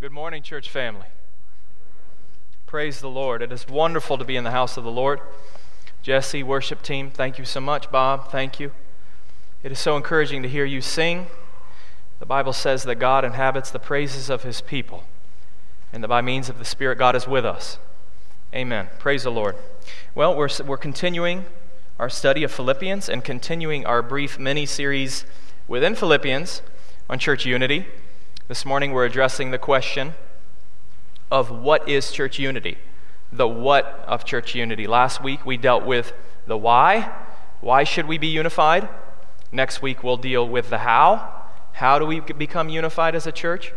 Good morning, church family. Praise the Lord. It is wonderful to be in the house of the Lord. Jesse, worship team, thank you so much. Bob, thank you. It is so encouraging to hear you sing. The Bible says that God inhabits the praises of his people, and that by means of the Spirit, God is with us. Amen. Praise the Lord. Well, we're, we're continuing our study of Philippians and continuing our brief mini series within Philippians on church unity. This morning we're addressing the question of what is church unity? The what of church unity. Last week we dealt with the why. Why should we be unified? Next week we'll deal with the how. How do we become unified as a church?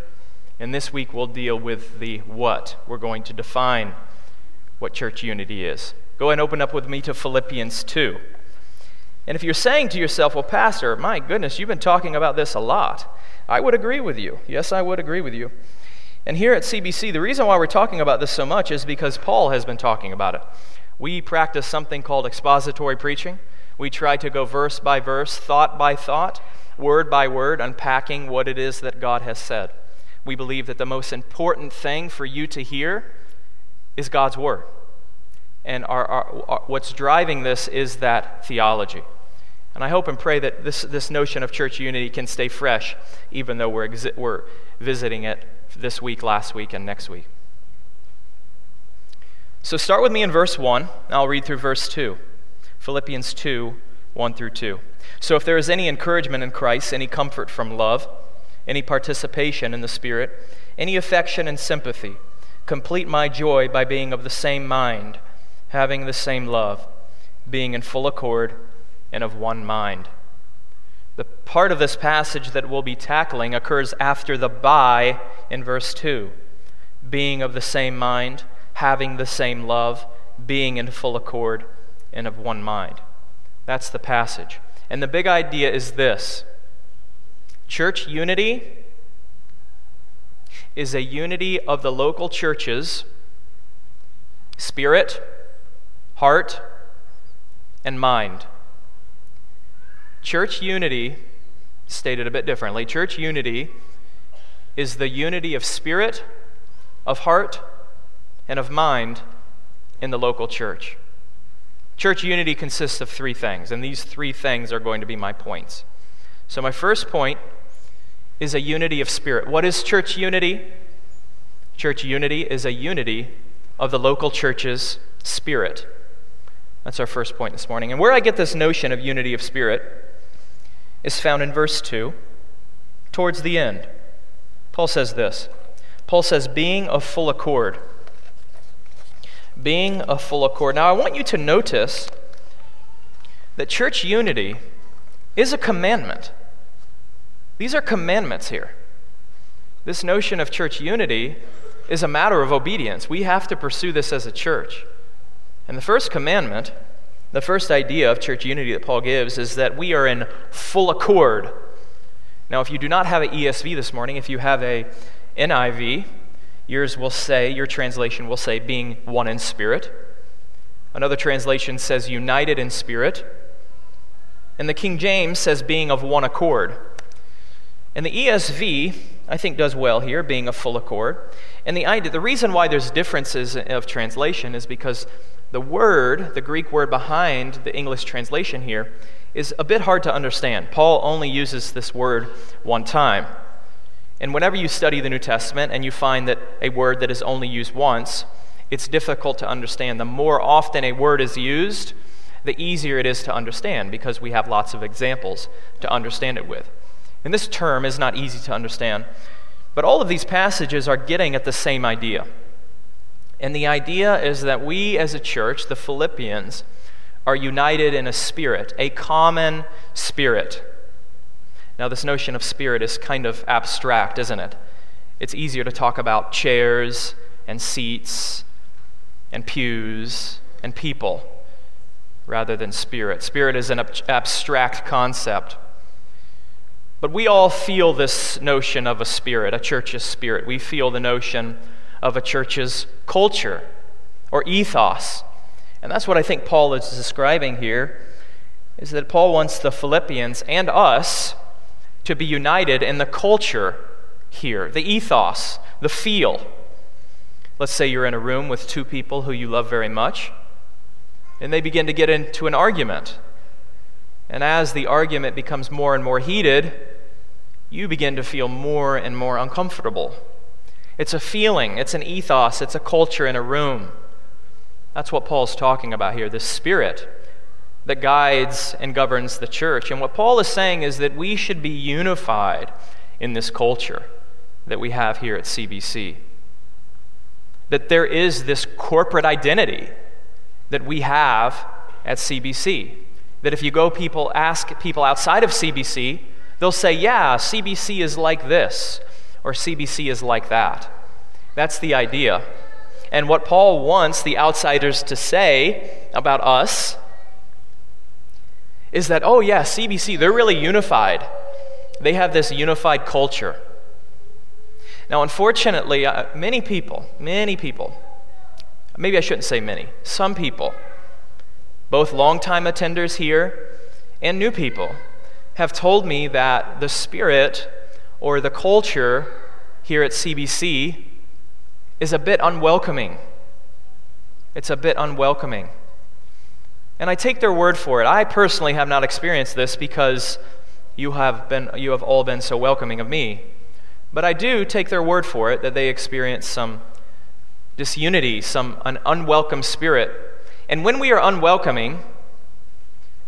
And this week we'll deal with the what. We're going to define what church unity is. Go and open up with me to Philippians 2. And if you're saying to yourself, well, Pastor, my goodness, you've been talking about this a lot. I would agree with you. Yes, I would agree with you. And here at CBC, the reason why we're talking about this so much is because Paul has been talking about it. We practice something called expository preaching. We try to go verse by verse, thought by thought, word by word, unpacking what it is that God has said. We believe that the most important thing for you to hear is God's word. And our, our, our, what's driving this is that theology. And I hope and pray that this, this notion of church unity can stay fresh, even though we're, exi- we're visiting it this week, last week, and next week. So start with me in verse 1. I'll read through verse 2. Philippians 2 1 through 2. So if there is any encouragement in Christ, any comfort from love, any participation in the Spirit, any affection and sympathy, complete my joy by being of the same mind, having the same love, being in full accord and of one mind. The part of this passage that we'll be tackling occurs after the by in verse 2 being of the same mind, having the same love, being in full accord, and of one mind. That's the passage. And the big idea is this church unity is a unity of the local churches, spirit, heart, and mind. Church unity, stated a bit differently, church unity is the unity of spirit, of heart, and of mind in the local church. Church unity consists of three things, and these three things are going to be my points. So, my first point is a unity of spirit. What is church unity? Church unity is a unity of the local church's spirit. That's our first point this morning. And where I get this notion of unity of spirit is found in verse 2, towards the end. Paul says this Paul says, being of full accord. Being of full accord. Now, I want you to notice that church unity is a commandment. These are commandments here. This notion of church unity is a matter of obedience. We have to pursue this as a church. And the first commandment the first idea of church unity that Paul gives is that we are in full accord. Now, if you do not have an ESV this morning, if you have a NIV, yours will say, your translation will say, being one in spirit. Another translation says, united in spirit. And the King James says, being of one accord. And the ESV, I think, does well here, being of full accord. And the, idea, the reason why there's differences of translation is because the word, the Greek word behind the English translation here, is a bit hard to understand. Paul only uses this word one time. And whenever you study the New Testament and you find that a word that is only used once, it's difficult to understand. The more often a word is used, the easier it is to understand because we have lots of examples to understand it with. And this term is not easy to understand, but all of these passages are getting at the same idea. And the idea is that we as a church, the Philippians, are united in a spirit, a common spirit. Now, this notion of spirit is kind of abstract, isn't it? It's easier to talk about chairs and seats and pews and people rather than spirit. Spirit is an ab- abstract concept. But we all feel this notion of a spirit, a church's spirit. We feel the notion of a church's culture or ethos. And that's what I think Paul is describing here is that Paul wants the Philippians and us to be united in the culture here the ethos, the feel. Let's say you're in a room with two people who you love very much, and they begin to get into an argument. And as the argument becomes more and more heated, you begin to feel more and more uncomfortable. It's a feeling, it's an ethos, it's a culture in a room. That's what Paul's talking about here this spirit that guides and governs the church. And what Paul is saying is that we should be unified in this culture that we have here at CBC. That there is this corporate identity that we have at CBC. That if you go people ask people outside of CBC, they'll say, "Yeah, CBC is like this." Or CBC is like that. That's the idea. And what Paul wants the outsiders to say about us is that, oh, yeah, CBC, they're really unified. They have this unified culture. Now, unfortunately, uh, many people, many people, maybe I shouldn't say many, some people, both longtime attenders here and new people, have told me that the Spirit or the culture here at CBC is a bit unwelcoming. It's a bit unwelcoming. And I take their word for it. I personally have not experienced this because you have, been, you have all been so welcoming of me. But I do take their word for it that they experience some disunity, some an unwelcome spirit. And when we are unwelcoming,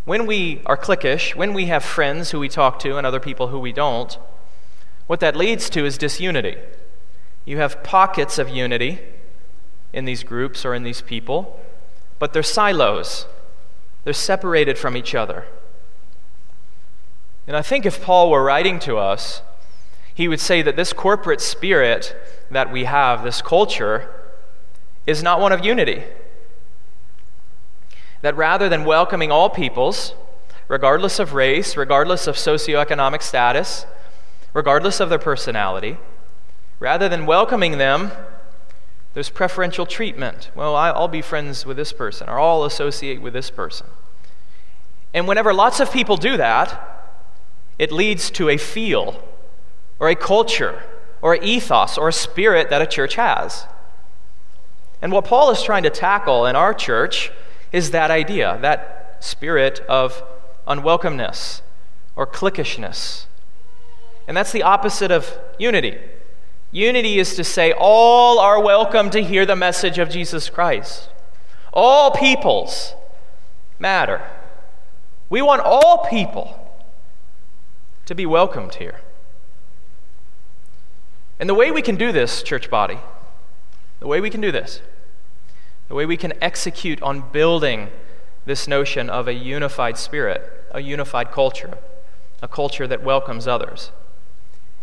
when we are cliquish, when we have friends who we talk to and other people who we don't, what that leads to is disunity. You have pockets of unity in these groups or in these people, but they're silos. They're separated from each other. And I think if Paul were writing to us, he would say that this corporate spirit that we have, this culture, is not one of unity. That rather than welcoming all peoples, regardless of race, regardless of socioeconomic status, regardless of their personality. Rather than welcoming them, there's preferential treatment. Well, I'll be friends with this person, or I'll associate with this person. And whenever lots of people do that, it leads to a feel, or a culture, or an ethos, or a spirit that a church has. And what Paul is trying to tackle in our church is that idea, that spirit of unwelcomeness or cliquishness and that's the opposite of unity. Unity is to say, all are welcome to hear the message of Jesus Christ. All peoples matter. We want all people to be welcomed here. And the way we can do this, church body, the way we can do this, the way we can execute on building this notion of a unified spirit, a unified culture, a culture that welcomes others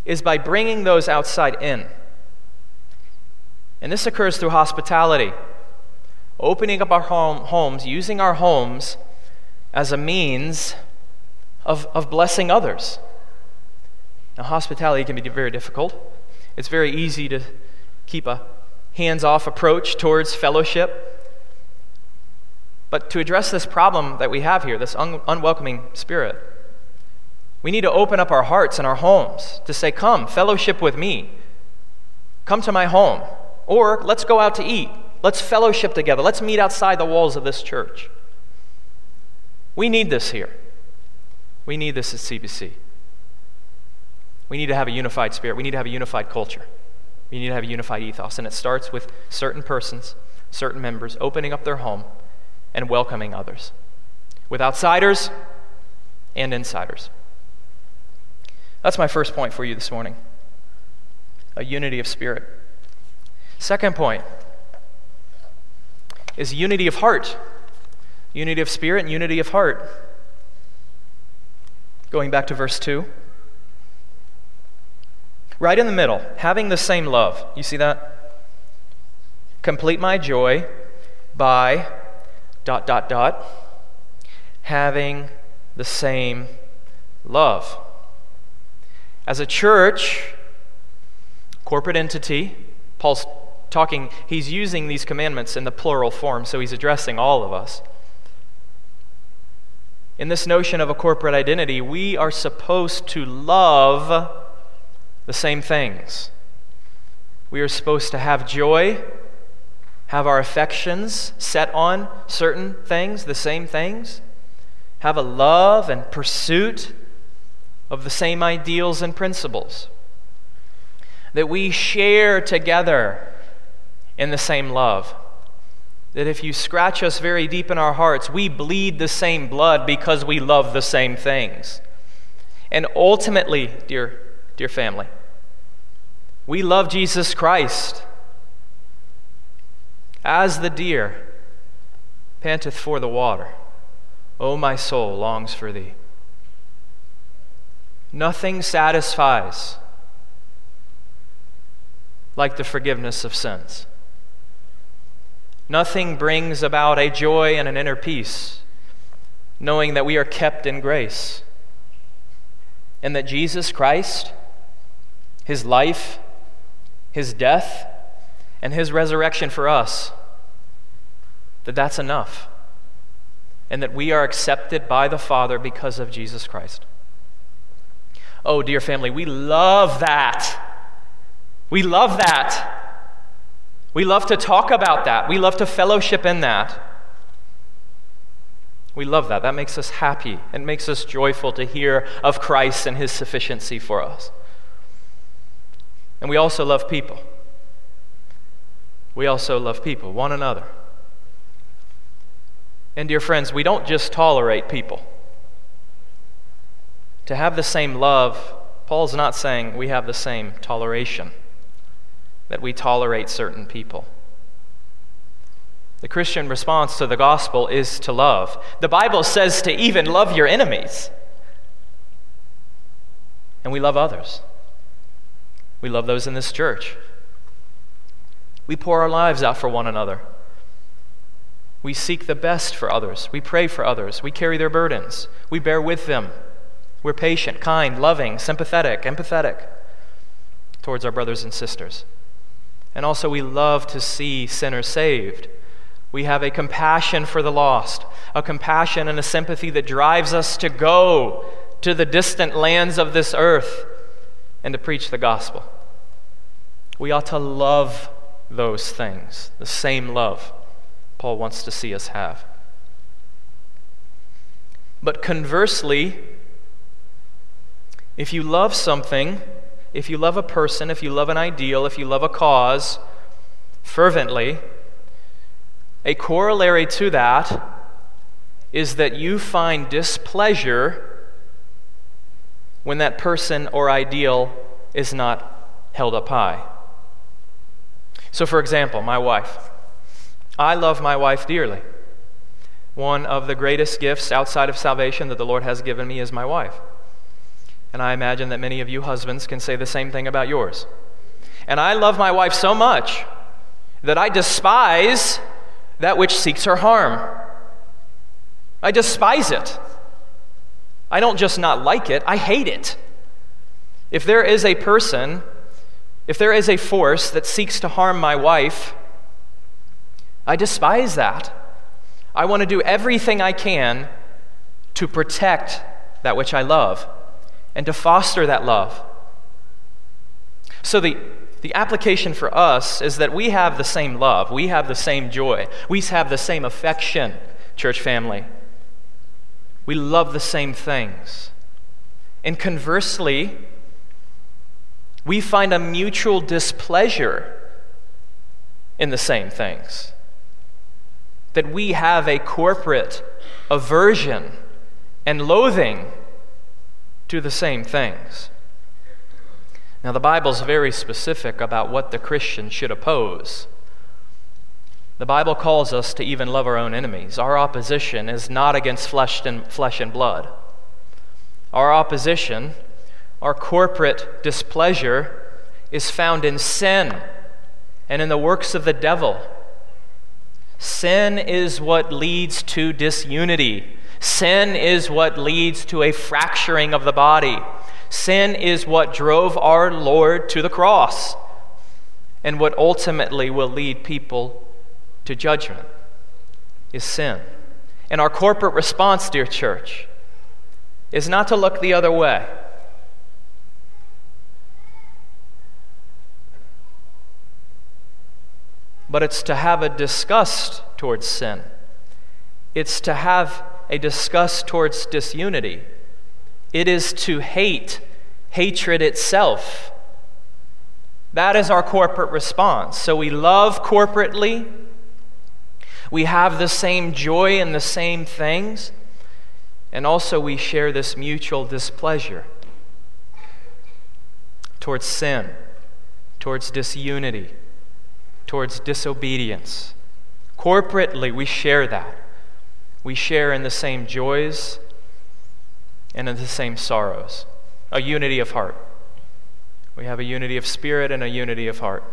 is by bringing those outside in. And this occurs through hospitality, opening up our home, homes, using our homes as a means of, of blessing others. Now, hospitality can be very difficult. It's very easy to keep a hands off approach towards fellowship. But to address this problem that we have here, this un- unwelcoming spirit, we need to open up our hearts and our homes to say, Come, fellowship with me. Come to my home. Or let's go out to eat. Let's fellowship together. Let's meet outside the walls of this church. We need this here. We need this at CBC. We need to have a unified spirit. We need to have a unified culture. We need to have a unified ethos. And it starts with certain persons, certain members opening up their home and welcoming others, with outsiders and insiders. That's my first point for you this morning a unity of spirit. Second point is unity of heart. Unity of spirit and unity of heart. Going back to verse 2. Right in the middle, having the same love. You see that? Complete my joy by dot, dot, dot, having the same love. As a church, corporate entity, Paul's talking, he's using these commandments in the plural form, so he's addressing all of us. In this notion of a corporate identity, we are supposed to love the same things. We are supposed to have joy, have our affections set on certain things, the same things, have a love and pursuit of the same ideals and principles, that we share together in the same love. That if you scratch us very deep in our hearts, we bleed the same blood because we love the same things. And ultimately, dear, dear family, we love Jesus Christ. As the deer panteth for the water, O my soul longs for thee. Nothing satisfies like the forgiveness of sins. Nothing brings about a joy and an inner peace, knowing that we are kept in grace and that Jesus Christ, his life, his death, and his resurrection for us, that that's enough. And that we are accepted by the Father because of Jesus Christ. Oh, dear family, we love that. We love that. We love to talk about that. We love to fellowship in that. We love that. That makes us happy. It makes us joyful to hear of Christ and his sufficiency for us. And we also love people. We also love people, one another. And, dear friends, we don't just tolerate people. To have the same love, Paul's not saying we have the same toleration, that we tolerate certain people. The Christian response to the gospel is to love. The Bible says to even love your enemies. And we love others. We love those in this church. We pour our lives out for one another. We seek the best for others. We pray for others. We carry their burdens. We bear with them. We're patient, kind, loving, sympathetic, empathetic towards our brothers and sisters. And also, we love to see sinners saved. We have a compassion for the lost, a compassion and a sympathy that drives us to go to the distant lands of this earth and to preach the gospel. We ought to love those things, the same love Paul wants to see us have. But conversely, if you love something, if you love a person, if you love an ideal, if you love a cause fervently, a corollary to that is that you find displeasure when that person or ideal is not held up high. So, for example, my wife. I love my wife dearly. One of the greatest gifts outside of salvation that the Lord has given me is my wife. And I imagine that many of you husbands can say the same thing about yours. And I love my wife so much that I despise that which seeks her harm. I despise it. I don't just not like it, I hate it. If there is a person, if there is a force that seeks to harm my wife, I despise that. I want to do everything I can to protect that which I love and to foster that love. So, the, the application for us is that we have the same love, we have the same joy, we have the same affection, church family. We love the same things. And conversely, we find a mutual displeasure in the same things. That we have a corporate aversion and loathing to the same things. Now, the Bible's very specific about what the Christian should oppose. The Bible calls us to even love our own enemies. Our opposition is not against flesh and, flesh and blood. Our opposition, our corporate displeasure, is found in sin and in the works of the devil. Sin is what leads to disunity. Sin is what leads to a fracturing of the body. Sin is what drove our Lord to the cross and what ultimately will lead people to judgment is sin. And our corporate response, dear church, is not to look the other way. But it's to have a disgust towards sin. It's to have a disgust towards disunity. It is to hate hatred itself. That is our corporate response. So we love corporately. We have the same joy in the same things. And also we share this mutual displeasure towards sin, towards disunity, towards disobedience. Corporately, we share that. We share in the same joys and in the same sorrows. A unity of heart. We have a unity of spirit and a unity of heart.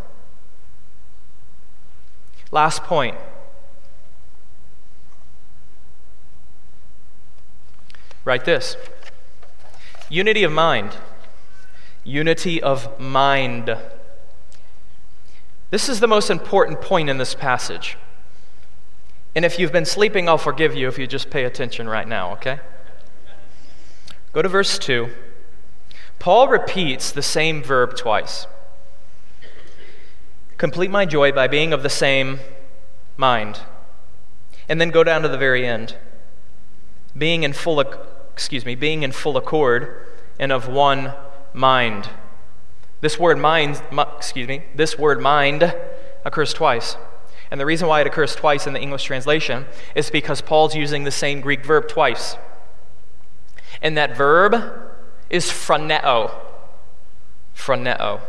Last point. Write this unity of mind. Unity of mind. This is the most important point in this passage. And if you've been sleeping, I'll forgive you if you just pay attention right now, okay? Go to verse 2. Paul repeats the same verb twice. Complete my joy by being of the same mind. And then go down to the very end. Being in full excuse me, being in full accord and of one mind. This word mind, excuse me, this word mind occurs twice. And the reason why it occurs twice in the English translation is because Paul's using the same Greek verb twice. And that verb is phroneo. Phroneo.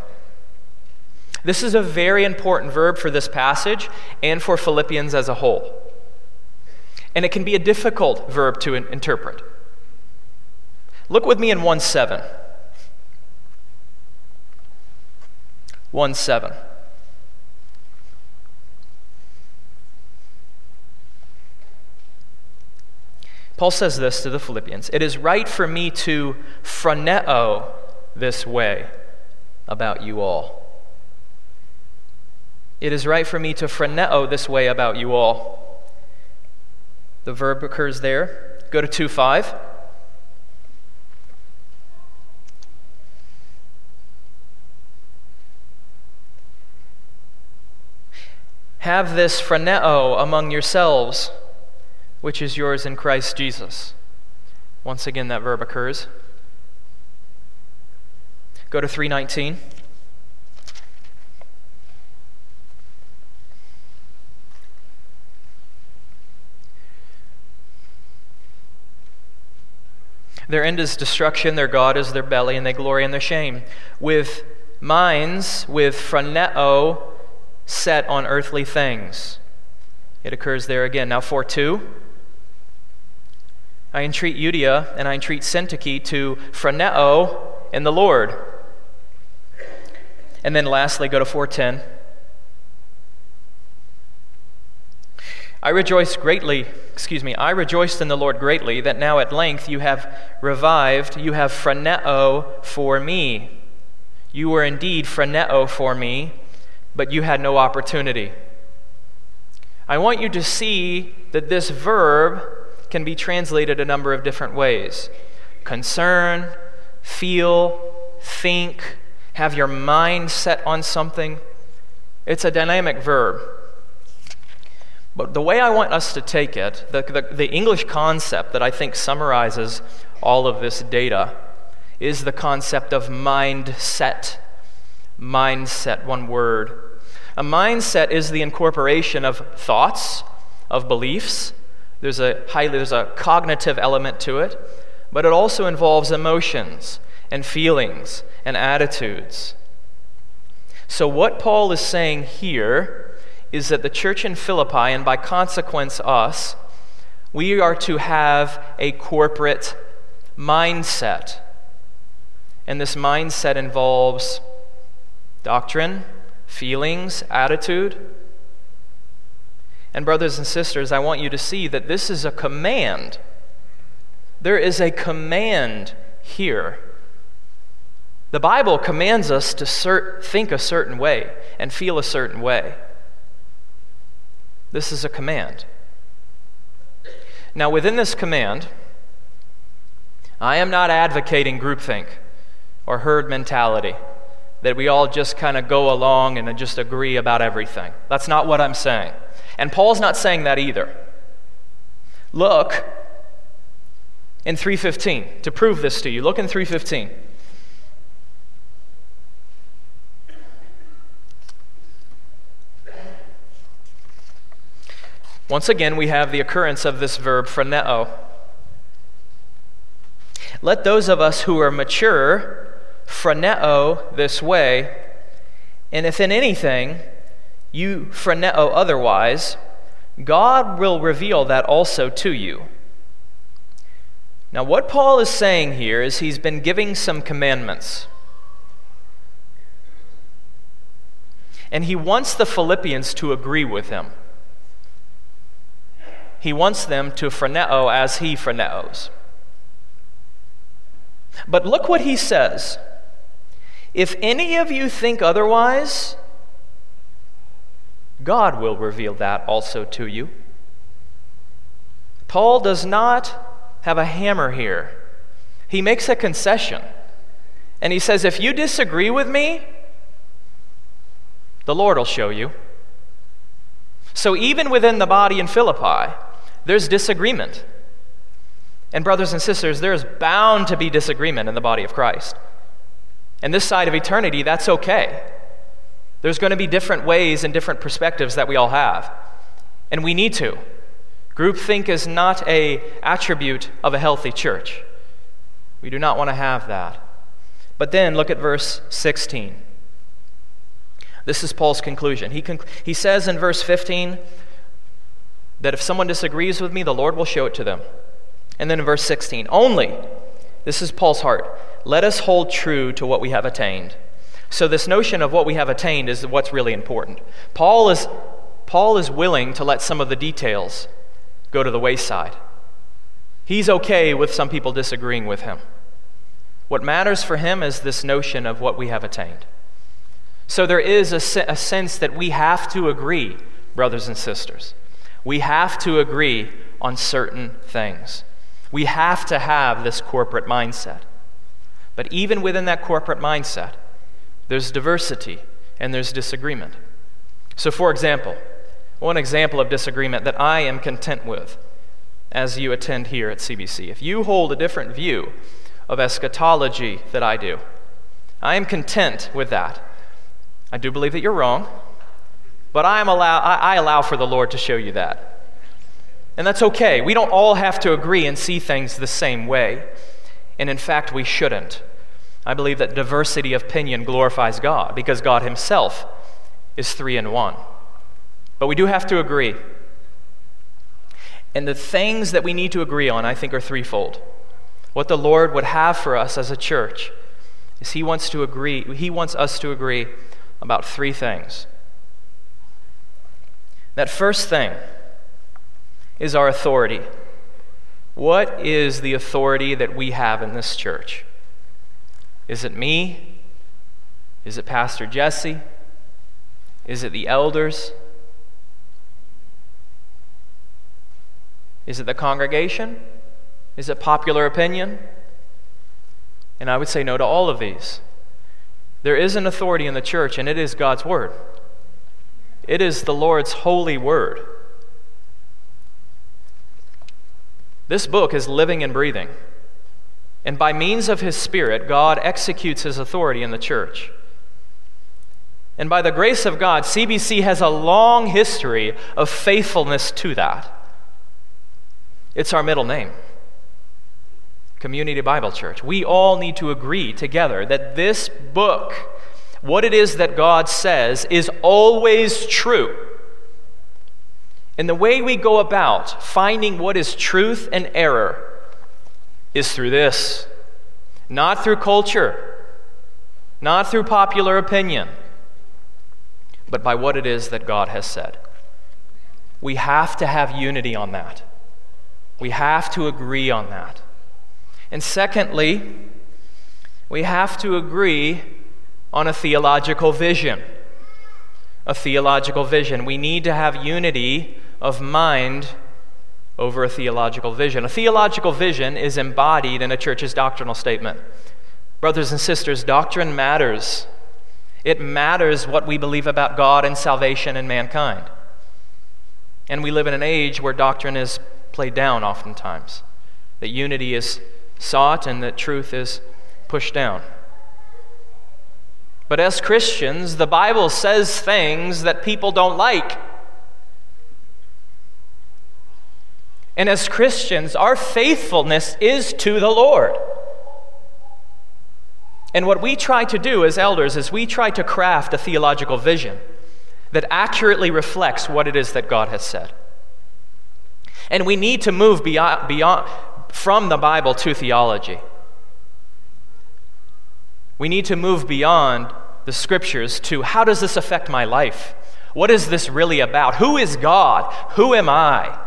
This is a very important verb for this passage and for Philippians as a whole. And it can be a difficult verb to in- interpret. Look with me in 1 7. 1 7. Paul says this to the Philippians It is right for me to phroneo this way about you all. It is right for me to phroneo this way about you all. The verb occurs there. Go to 2 5. Have this phroneo among yourselves, which is yours in Christ Jesus. Once again, that verb occurs. Go to 319. Their end is destruction, their God is their belly, and they glory in their shame. With minds, with phroneo, set on earthly things. It occurs there again. Now, 4 2. I entreat Euodia and I entreat Syntyche to phroneo in the Lord. And then lastly, go to 410. I rejoice greatly, excuse me, I rejoiced in the Lord greatly that now at length you have revived, you have phroneo for me. You were indeed phroneo for me, but you had no opportunity. I want you to see that this verb can be translated a number of different ways concern, feel, think, have your mind set on something. It's a dynamic verb. But the way I want us to take it, the, the, the, English concept that I think summarizes all of this data, is the concept of mindset mindset, one word. A mindset is the incorporation of thoughts, of beliefs. There's a highly there's a cognitive element to it, but it also involves emotions and feelings and attitudes. So what Paul is saying here is that the church in Philippi and by consequence us we are to have a corporate mindset. And this mindset involves doctrine, feelings, attitude. And, brothers and sisters, I want you to see that this is a command. There is a command here. The Bible commands us to cert- think a certain way and feel a certain way. This is a command. Now, within this command, I am not advocating groupthink or herd mentality. that we all just kind of go along and just agree about everything. That's not what I'm saying. And Paul's not saying that either. Look in 315 to prove this to you. Look in 315. Once again, we have the occurrence of this verb phroneo. Let those of us who are mature phroneo this way, and if in anything you phroneo otherwise, God will reveal that also to you. Now, what Paul is saying here is he's been giving some commandments. And he wants the Philippians to agree with him. He wants them to phroneo as he phroneos. But look what he says. If any of you think otherwise, God will reveal that also to you. Paul does not have a hammer here. He makes a concession. And he says, If you disagree with me, the Lord will show you. So, even within the body in Philippi, there's disagreement. And, brothers and sisters, there's bound to be disagreement in the body of Christ. And this side of eternity, that's okay. There's going to be different ways and different perspectives that we all have. And we need to. Groupthink is not a attribute of a healthy church. We do not want to have that. But then look at verse 16. This is Paul's conclusion. He, conc- he says in verse 15, that if someone disagrees with me, the Lord will show it to them. And then in verse 16, only, this is Paul's heart, let us hold true to what we have attained. So, this notion of what we have attained is what's really important. Paul is, Paul is willing to let some of the details go to the wayside. He's okay with some people disagreeing with him. What matters for him is this notion of what we have attained. So, there is a, a sense that we have to agree, brothers and sisters. We have to agree on certain things. We have to have this corporate mindset. But even within that corporate mindset, there's diversity and there's disagreement. So, for example, one example of disagreement that I am content with as you attend here at CBC. If you hold a different view of eschatology that I do, I am content with that. I do believe that you're wrong. But I, am allow, I, I allow for the Lord to show you that. And that's okay. We don't all have to agree and see things the same way. And in fact, we shouldn't. I believe that diversity of opinion glorifies God because God Himself is three in one. But we do have to agree. And the things that we need to agree on, I think, are threefold. What the Lord would have for us as a church is He wants to agree, He wants us to agree about three things. That first thing is our authority. What is the authority that we have in this church? Is it me? Is it Pastor Jesse? Is it the elders? Is it the congregation? Is it popular opinion? And I would say no to all of these. There is an authority in the church, and it is God's Word. It is the Lord's holy word. This book is living and breathing. And by means of His Spirit, God executes His authority in the church. And by the grace of God, CBC has a long history of faithfulness to that. It's our middle name Community Bible Church. We all need to agree together that this book what it is that God says is always true. And the way we go about finding what is truth and error is through this not through culture, not through popular opinion, but by what it is that God has said. We have to have unity on that. We have to agree on that. And secondly, we have to agree on a theological vision. A theological vision. We need to have unity of mind over a theological vision. A theological vision is embodied in a church's doctrinal statement. Brothers and sisters, doctrine matters. It matters what we believe about God and salvation and mankind. And we live in an age where doctrine is played down oftentimes, that unity is sought and that truth is pushed down. But as Christians, the Bible says things that people don't like. And as Christians, our faithfulness is to the Lord. And what we try to do as elders is we try to craft a theological vision that accurately reflects what it is that God has said. And we need to move beyond, beyond, from the Bible to theology. We need to move beyond the scriptures to how does this affect my life? What is this really about? Who is God? Who am I?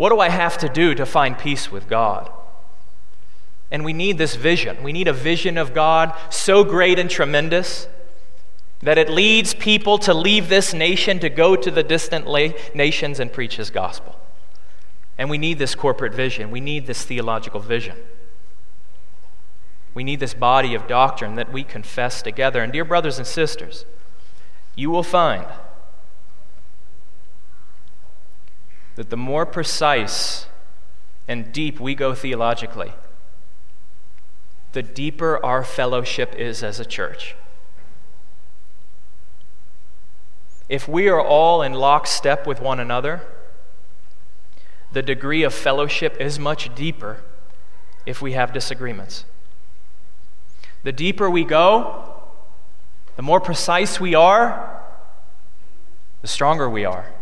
What do I have to do to find peace with God? And we need this vision. We need a vision of God so great and tremendous that it leads people to leave this nation to go to the distant nations and preach his gospel. And we need this corporate vision. We need this theological vision. We need this body of doctrine that we confess together. And, dear brothers and sisters, you will find that the more precise and deep we go theologically, the deeper our fellowship is as a church. If we are all in lockstep with one another, the degree of fellowship is much deeper if we have disagreements. The deeper we go, the more precise we are, the stronger we are,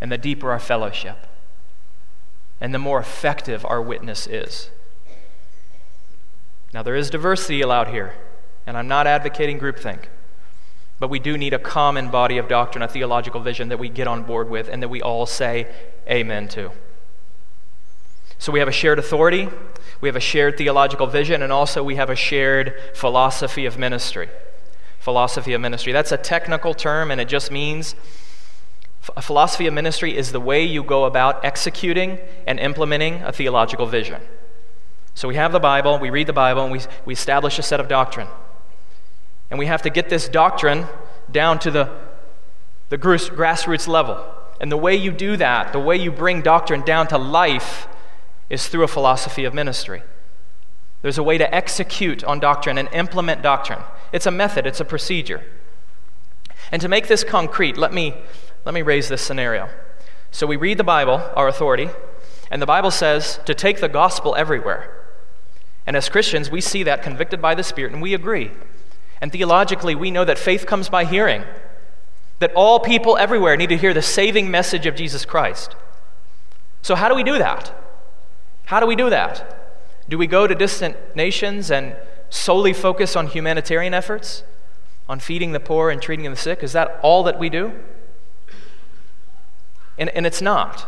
and the deeper our fellowship, and the more effective our witness is. Now, there is diversity allowed here, and I'm not advocating groupthink. But we do need a common body of doctrine, a theological vision that we get on board with and that we all say amen to. So we have a shared authority, we have a shared theological vision, and also we have a shared philosophy of ministry. Philosophy of ministry. That's a technical term, and it just means a philosophy of ministry is the way you go about executing and implementing a theological vision. So we have the Bible, we read the Bible, and we, we establish a set of doctrine. And we have to get this doctrine down to the, the grassroots level. And the way you do that, the way you bring doctrine down to life, is through a philosophy of ministry. There's a way to execute on doctrine and implement doctrine. It's a method, it's a procedure. And to make this concrete, let me, let me raise this scenario. So we read the Bible, our authority, and the Bible says to take the gospel everywhere. And as Christians, we see that convicted by the Spirit, and we agree. And theologically, we know that faith comes by hearing, that all people everywhere need to hear the saving message of Jesus Christ. So, how do we do that? How do we do that? Do we go to distant nations and solely focus on humanitarian efforts, on feeding the poor and treating the sick? Is that all that we do? And, and it's not.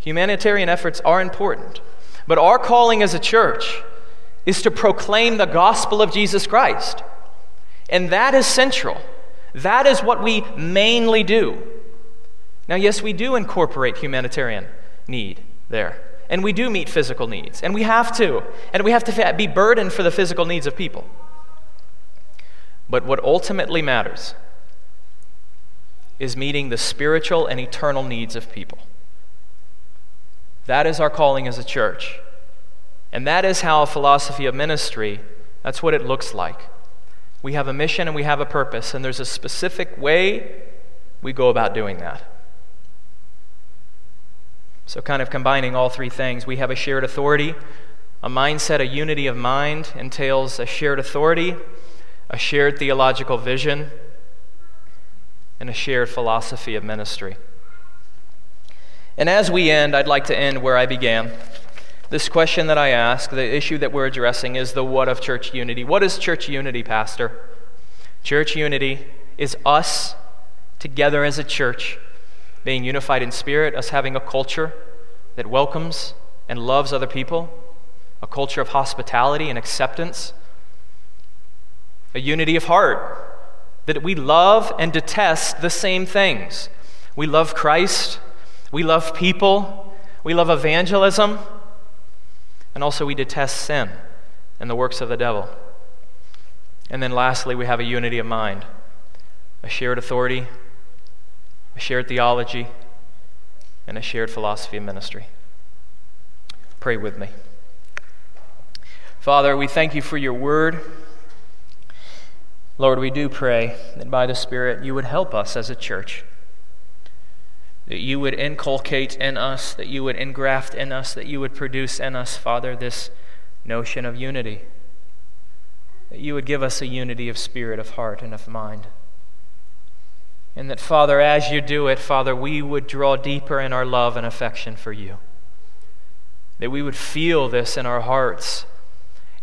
Humanitarian efforts are important. But our calling as a church is to proclaim the gospel of Jesus Christ. And that is central. That is what we mainly do. Now, yes, we do incorporate humanitarian need there. And we do meet physical needs. And we have to. And we have to be burdened for the physical needs of people. But what ultimately matters is meeting the spiritual and eternal needs of people. That is our calling as a church. And that is how a philosophy of ministry, that's what it looks like. We have a mission and we have a purpose, and there's a specific way we go about doing that. So, kind of combining all three things, we have a shared authority. A mindset, a unity of mind entails a shared authority, a shared theological vision, and a shared philosophy of ministry. And as we end, I'd like to end where I began. This question that I ask, the issue that we're addressing, is the what of church unity. What is church unity, Pastor? Church unity is us together as a church, being unified in spirit, us having a culture that welcomes and loves other people, a culture of hospitality and acceptance, a unity of heart, that we love and detest the same things. We love Christ, we love people, we love evangelism. And also, we detest sin and the works of the devil. And then lastly, we have a unity of mind, a shared authority, a shared theology, and a shared philosophy of ministry. Pray with me. Father, we thank you for your word. Lord, we do pray that by the Spirit you would help us as a church, that you would inculcate in us, that you would engraft in us, that you would produce in us, Father, this notion of unity, that you would give us a unity of spirit, of heart, and of mind. And that, Father, as you do it, Father, we would draw deeper in our love and affection for you. That we would feel this in our hearts,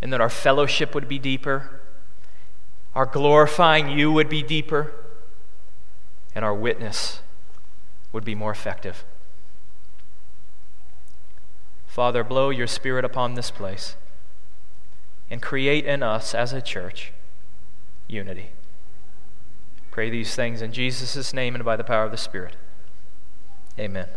and that our fellowship would be deeper our glorifying you would be deeper, and our witness would be more effective. Father, blow your Spirit upon this place and create in us as a church unity. Pray these things in Jesus' name and by the power of the Spirit. Amen.